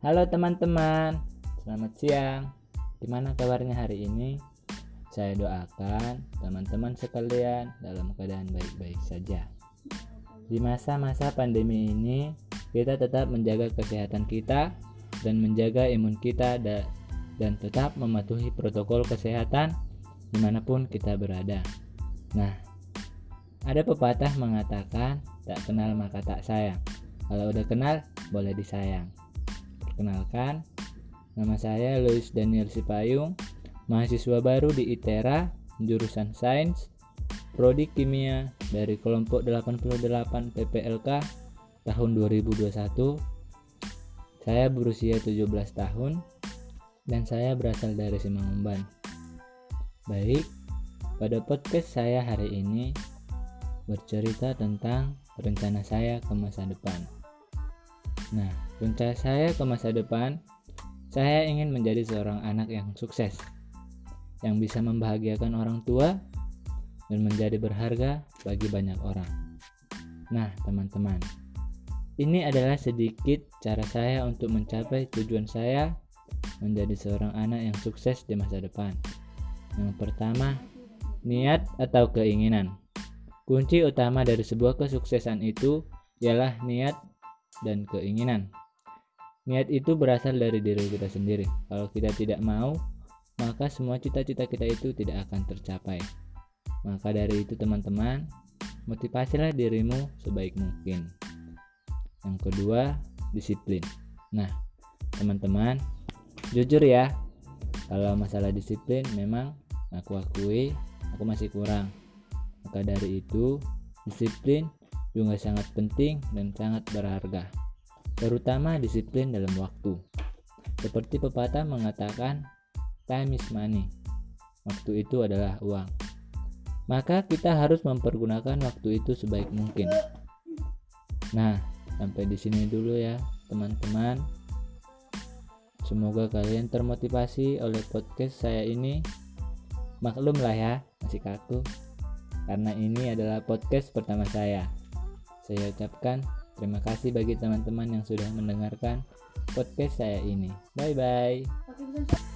Halo teman-teman, selamat siang. Gimana kabarnya hari ini? Saya doakan teman-teman sekalian dalam keadaan baik-baik saja. Di masa-masa pandemi ini, kita tetap menjaga kesehatan kita dan menjaga imun kita dan tetap mematuhi protokol kesehatan di mana pun kita berada. Nah, ada pepatah mengatakan tak kenal maka tak sayang. Kalau udah kenal, boleh disayang. Perkenalkan, nama saya Louis Daniel Sipayung, mahasiswa baru di ITERA, jurusan Sains, Prodi Kimia dari kelompok 88 PPLK tahun 2021. Saya berusia 17 tahun dan saya berasal dari Simangumban. Baik, pada podcast saya hari ini bercerita tentang rencana saya ke masa depan. Nah, rencana saya ke masa depan, saya ingin menjadi seorang anak yang sukses, yang bisa membahagiakan orang tua dan menjadi berharga bagi banyak orang. Nah, teman-teman, ini adalah sedikit cara saya untuk mencapai tujuan saya menjadi seorang anak yang sukses di masa depan. Yang pertama, niat atau keinginan. Kunci utama dari sebuah kesuksesan itu ialah niat dan keinginan. Niat itu berasal dari diri kita sendiri. Kalau kita tidak mau, maka semua cita-cita kita itu tidak akan tercapai. Maka dari itu teman-teman, motivasilah dirimu sebaik mungkin. Yang kedua, disiplin. Nah, teman-teman, jujur ya, kalau masalah disiplin memang aku akui aku masih kurang. Maka dari itu, disiplin juga sangat penting dan sangat berharga, terutama disiplin dalam waktu. Seperti pepatah mengatakan, time is money. Waktu itu adalah uang. Maka kita harus mempergunakan waktu itu sebaik mungkin. Nah, sampai di sini dulu ya, teman-teman. Semoga kalian termotivasi oleh podcast saya ini. Maklum lah ya, masih kaku karena ini adalah podcast pertama saya. Saya ucapkan terima kasih bagi teman-teman yang sudah mendengarkan podcast saya ini. Bye bye.